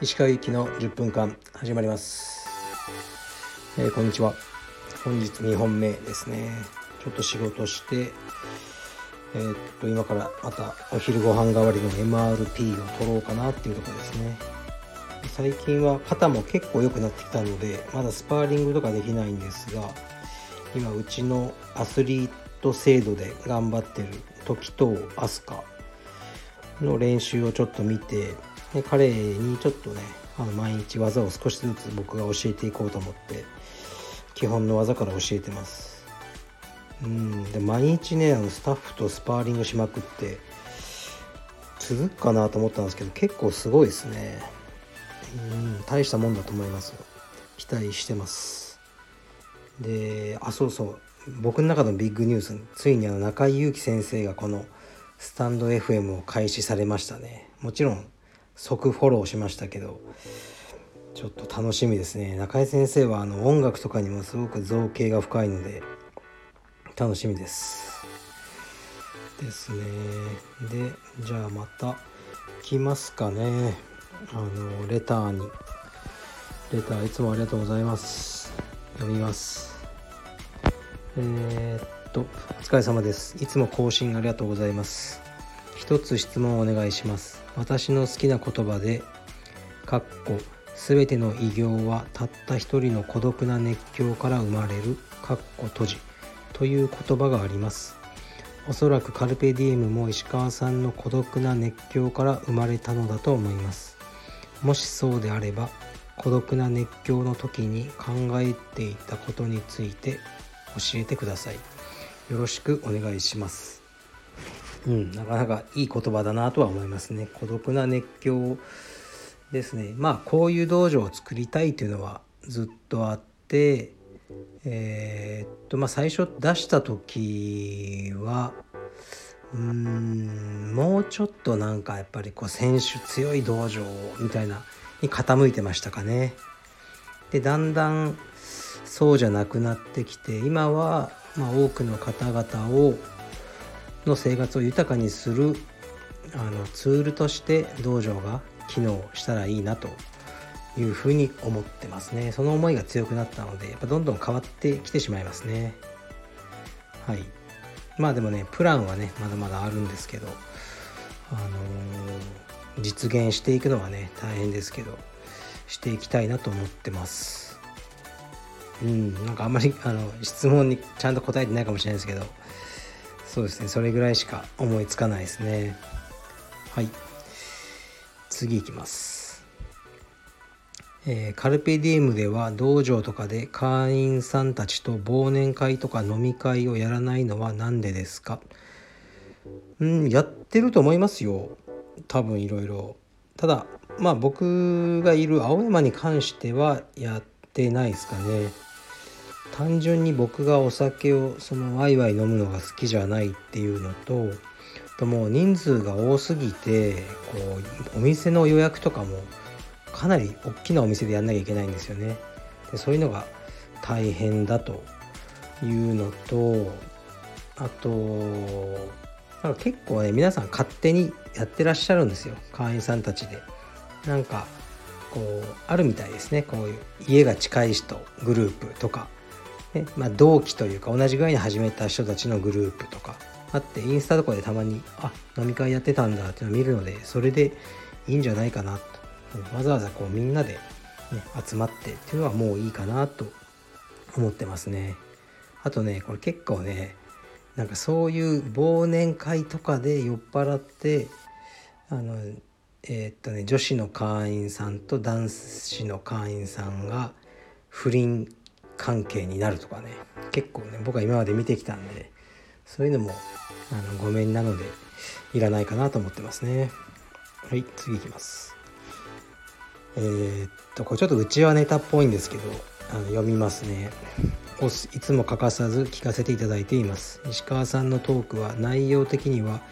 石川由紀の10分間始まります、えー、こんにちは。本日2本目ですね。ちょっと仕事してえー、っと今からまたお昼ご飯代わりの MRP を取ろうかなっていうところですね。最近は肩も結構良くなってきたのでまだスパーリングとかできないんですが今うちのアスリートト制度で頑張ってる時と飛鳥の練習をちょっと見てで彼にちょっとねあの毎日技を少しずつ僕が教えていこうと思って基本の技から教えてます。うんで毎日ねあのスタッフとスパーリングしまくって続くかなと思ったんですけど結構すごいですね。うん大したもんだと思いますよ。期待してます。であそうそう。僕の中のビッグニュースついにあの中井祐樹先生がこのスタンド FM を開始されましたね。もちろん即フォローしましたけどちょっと楽しみですね。中井先生はあの音楽とかにもすごく造形が深いので楽しみです。ですね。でじゃあまた来ますかね。あのレターに。レターいつもありがとうございます。読みます。えー、っとお疲れ様です。いつも更新ありがとうございます。一つ質問をお願いします。私の好きな言葉でかっこ全ての偉業はたった一人の孤独な熱狂から生まれるかっこ閉じという言葉があります。おそらくカルペディエムも石川さんの孤独な熱狂から生まれたのだと思います。もしそうであれば孤独な熱狂の時に考えていたことについて教えてくださいよろしくお願いしますうん、なかなかいい言葉だなとは思いますね。孤独な熱狂ですね。まあこういう道場を作りたいというのはずっとあって、えー、っとまあ最初出した時はうんもうちょっとなんかやっぱりこう選手強い道場みたいなに傾いてましたかね。でだんだんそうじゃなくなってきて今はまあ多くの方々をの生活を豊かにするあのツールとして道場が機能したらいいなというふうに思ってますね。その思いが強くなったのでやっぱどんどん変わってきてしまいますね。はい。まあでもねプランはねまだまだあるんですけどあのー、実現していくのはね大変ですけどしていきたいなと思ってます。うんなんかあんまりあの質問にちゃんと答えてないかもしれないですけどそうですねそれぐらいしか思いつかないですね。はい。次いきます。えー、カルペディエムでは道場とかで会員さんたちと忘年会とか飲み会をやらないのは何でですか？うんやってると思いますよ。多分いろいろ。ただまあ僕がいる青山に関してはやってないですかね。単純に僕がお酒をそのワイワイ飲むのが好きじゃないっていうのとともう人数が多すぎてこうお店の予約とかもかなり大きなお店でやんなきゃいけないんですよね。でそういうのが大変だというのとあとなんか結構ね皆さん勝手にやってらっしゃるんですよ会員さんたちで。なんかこうあるみたいですねこういう家が近い人グループとかねまあ、同期というか同じぐらいに始めた人たちのグループとかあってインスタとかでたまにあ飲み会やってたんだっていうのを見るのでそれでいいんじゃないかなと。わざわざこうみんなで、ね、集まってっていうのはもういいかなと思ってますね。あとねこれ結構ねなんかそういう忘年会とかで酔っ払ってあのえー、っとね女子の会員さんと男子の会員さんが不倫関係になるとかね。結構ね僕は今まで見てきたんでそういうのもあのごめんなのでいらないかなと思ってますね。はい次いきます。えー、っとこれちょっとうちはネタっぽいんですけどあの読みますね。いつも欠かさず聞かせていただいています。石川さんのトークは内容的には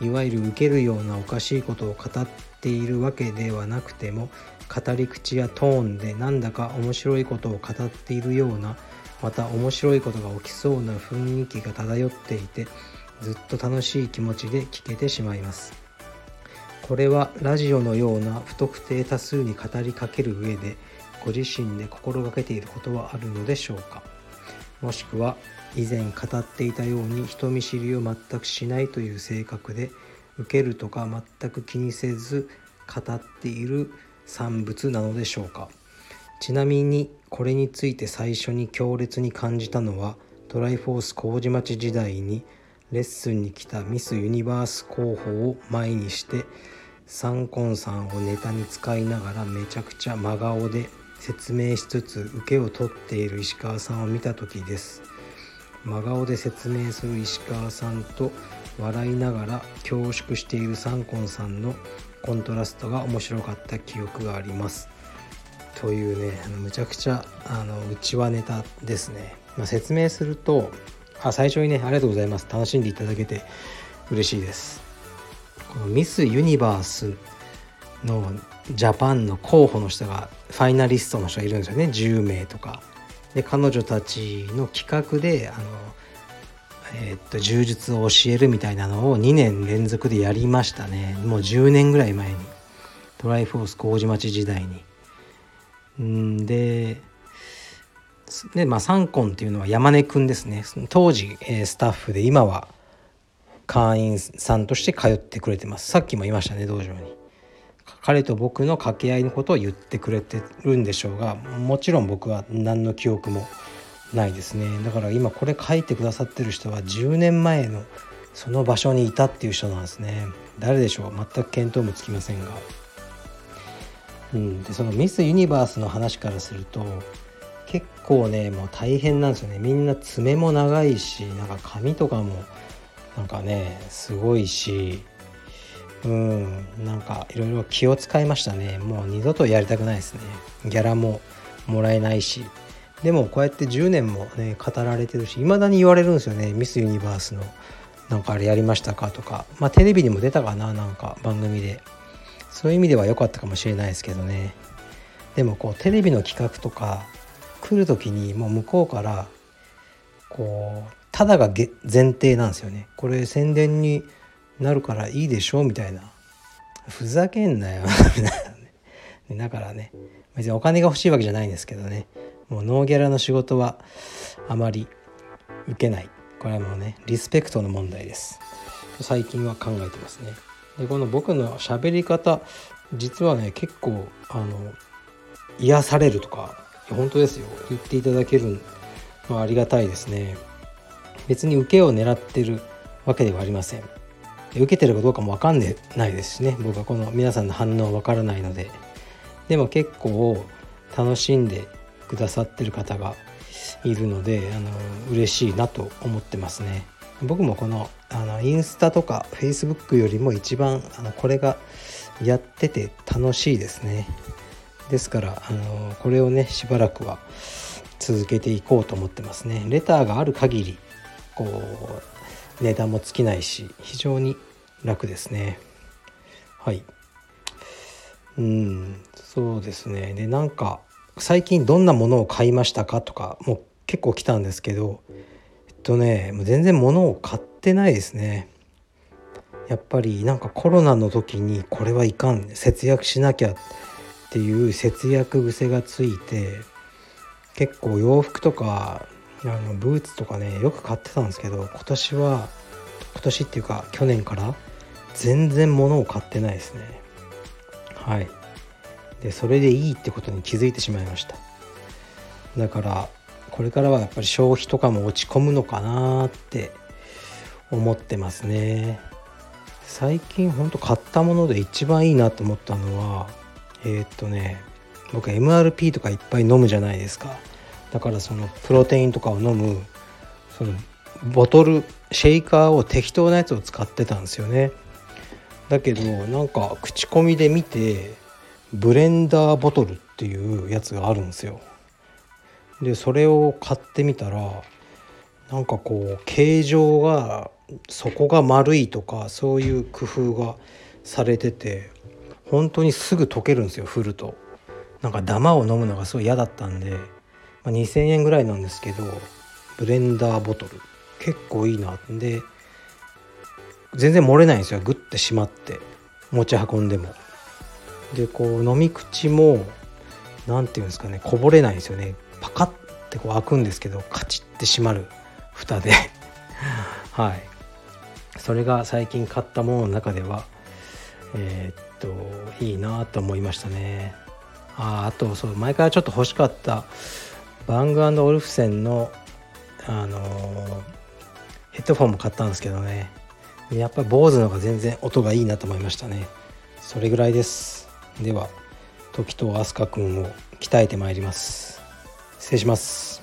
いわゆる受けるようなおかしいことを語っているわけではなくても語り口やトーンでなんだか面白いことを語っているようなまた面白いことが起きそうな雰囲気が漂っていてずっと楽しい気持ちで聞けてしまいます。これはラジオのような不特定多数に語りかける上でご自身で心がけていることはあるのでしょうか？もしくは以前語っていたように人見知りを全くしないという性格で受けるとか全く気にせず語っている産物なのでしょうか？ちなみにこれについて最初に強烈に感じたのはトライフォース麹町時代にレッスンに来たミス・ユニバース候補を前にしてサンコンさんをネタに使いながらめちゃくちゃ真顔で説明しつつ受けを取っている石川さんを見た時です。真顔で説明する石川さんと笑いながら恐縮しているサンコンさんのコントラストが面白かった記憶があります。というねあのむちゃくちゃあのうちわネタですね、まあ、説明するとあ最初にねありがとうございます。楽しんでいただけて嬉しいです。このミス・ユニバースのジャパンの候補の人がファイナリストの人がいるんですよね。10名とか。で彼女たちの企画であの、えー、っと柔術を教えるみたいなのを2年連続でやりましたね。もう10年ぐらい前に。トライフォース麹町時代に。んででまあサンコンっていうのは山根くんですね。当時、えー、スタッフで今は会員さんとして通ってくれてます。さっきも言いましたね道場に。彼と僕の掛け合いのことを言ってくれてるんでしょうがもちろん僕は何の記憶もないですね。だから今これ書いてくださってる人は10年前のその場所にいたっていう人なんですね。誰でしょう？全く見当もつきませんが、うん、でそのミス・ユニバースの話からすると結構ねもう大変なんですよね。みんな爪も長いしなんか髪とかもなんかねすごいしうん。なんかいろいろ気を使いましたね。もう二度とやりたくないですね。ギャラももらえないし。でもこうやって10年もね語られてるし未だに言われるんですよね。ミス・ユニバースのなんかあれやりましたかとか。まあテレビにも出たかななんか番組で。そういう意味では良かったかもしれないですけどね。でもこうテレビの企画とか来る時にもう向こうからこうただが前提なんですよね。これ宣伝になるからいいでしょみたいな。ふざけんなよ。だからね別にお金が欲しいわけじゃないんですけどね。もうノーギャラの仕事はあまり受けない。これはもうねリスペクトの問題です。最近は考えてますね。でこの僕の喋り方実はね結構あの癒されるとか本当ですよ。言っていただけるのはありがたいですね。別に受けを狙ってるわけではありません。受けてるかどうかも分かんないですしね。僕はこの皆さんの反応分からないので。でも結構楽しんでくださってる方がいるのであの嬉しいなと思ってますね。僕もこのあのインスタとかフェイスブックよりも一番あのこれがやってて楽しいですね。ですからあのこれをねしばらくは続けていこうと思ってますね。レターがある限りこう値段も尽きないし非常に楽ですね。はい。うんそうですね。でなんか最近どんなものを買いましたかとかもう結構来たんですけどえっとねもう全然物を買ってないですね。やっぱりなんかコロナの時にこれはいかん節約しなきゃっていう節約癖がついて結構洋服とかあのブーツとかねよく買ってたんですけど今年は今年っていうか去年から全然物を買ってないですね。はい。でそれでいいってことに気づいてしまいました。だからこれからはやっぱり消費とかも落ち込むのかなって思ってますね。最近ほんと買ったもので一番いいなと思ったのはえー、っとね僕 MRP とかいっぱい飲むじゃないですか。だからそのプロテインとかを飲むそのボトルシェイカーを適当なやつを使ってたんですよね。だけどなんか口コミで見てブレンダーボトルっていうやつがあるんですよ。でそれを買ってみたらなんかこう形状が底が丸いとかそういう工夫がされてて本当にすぐ溶けるんですよ振ると。なんかダマを飲むのがすごい嫌だったんでまあ、2,000円ぐらいなんですけどブレンダーボトル。結構いいな。で全然漏れないんですよグッて閉まって。持ち運んでも。でこう飲み口も何て言うんですかねこぼれないんですよね。パカッてこう開くんですけどカチッて閉まる蓋で。はい。それが最近買ったものの中ではえー、っといいなと思いましたね。ああとそう前からちょっと欲しかったバングオルフセンのあのー、ヘッドフォンも買ったんですけどね。やっぱ坊主の方が全然音がいいなと思いましたね。それぐらいです。では時と飛鳥くんを鍛えてまいります。失礼します。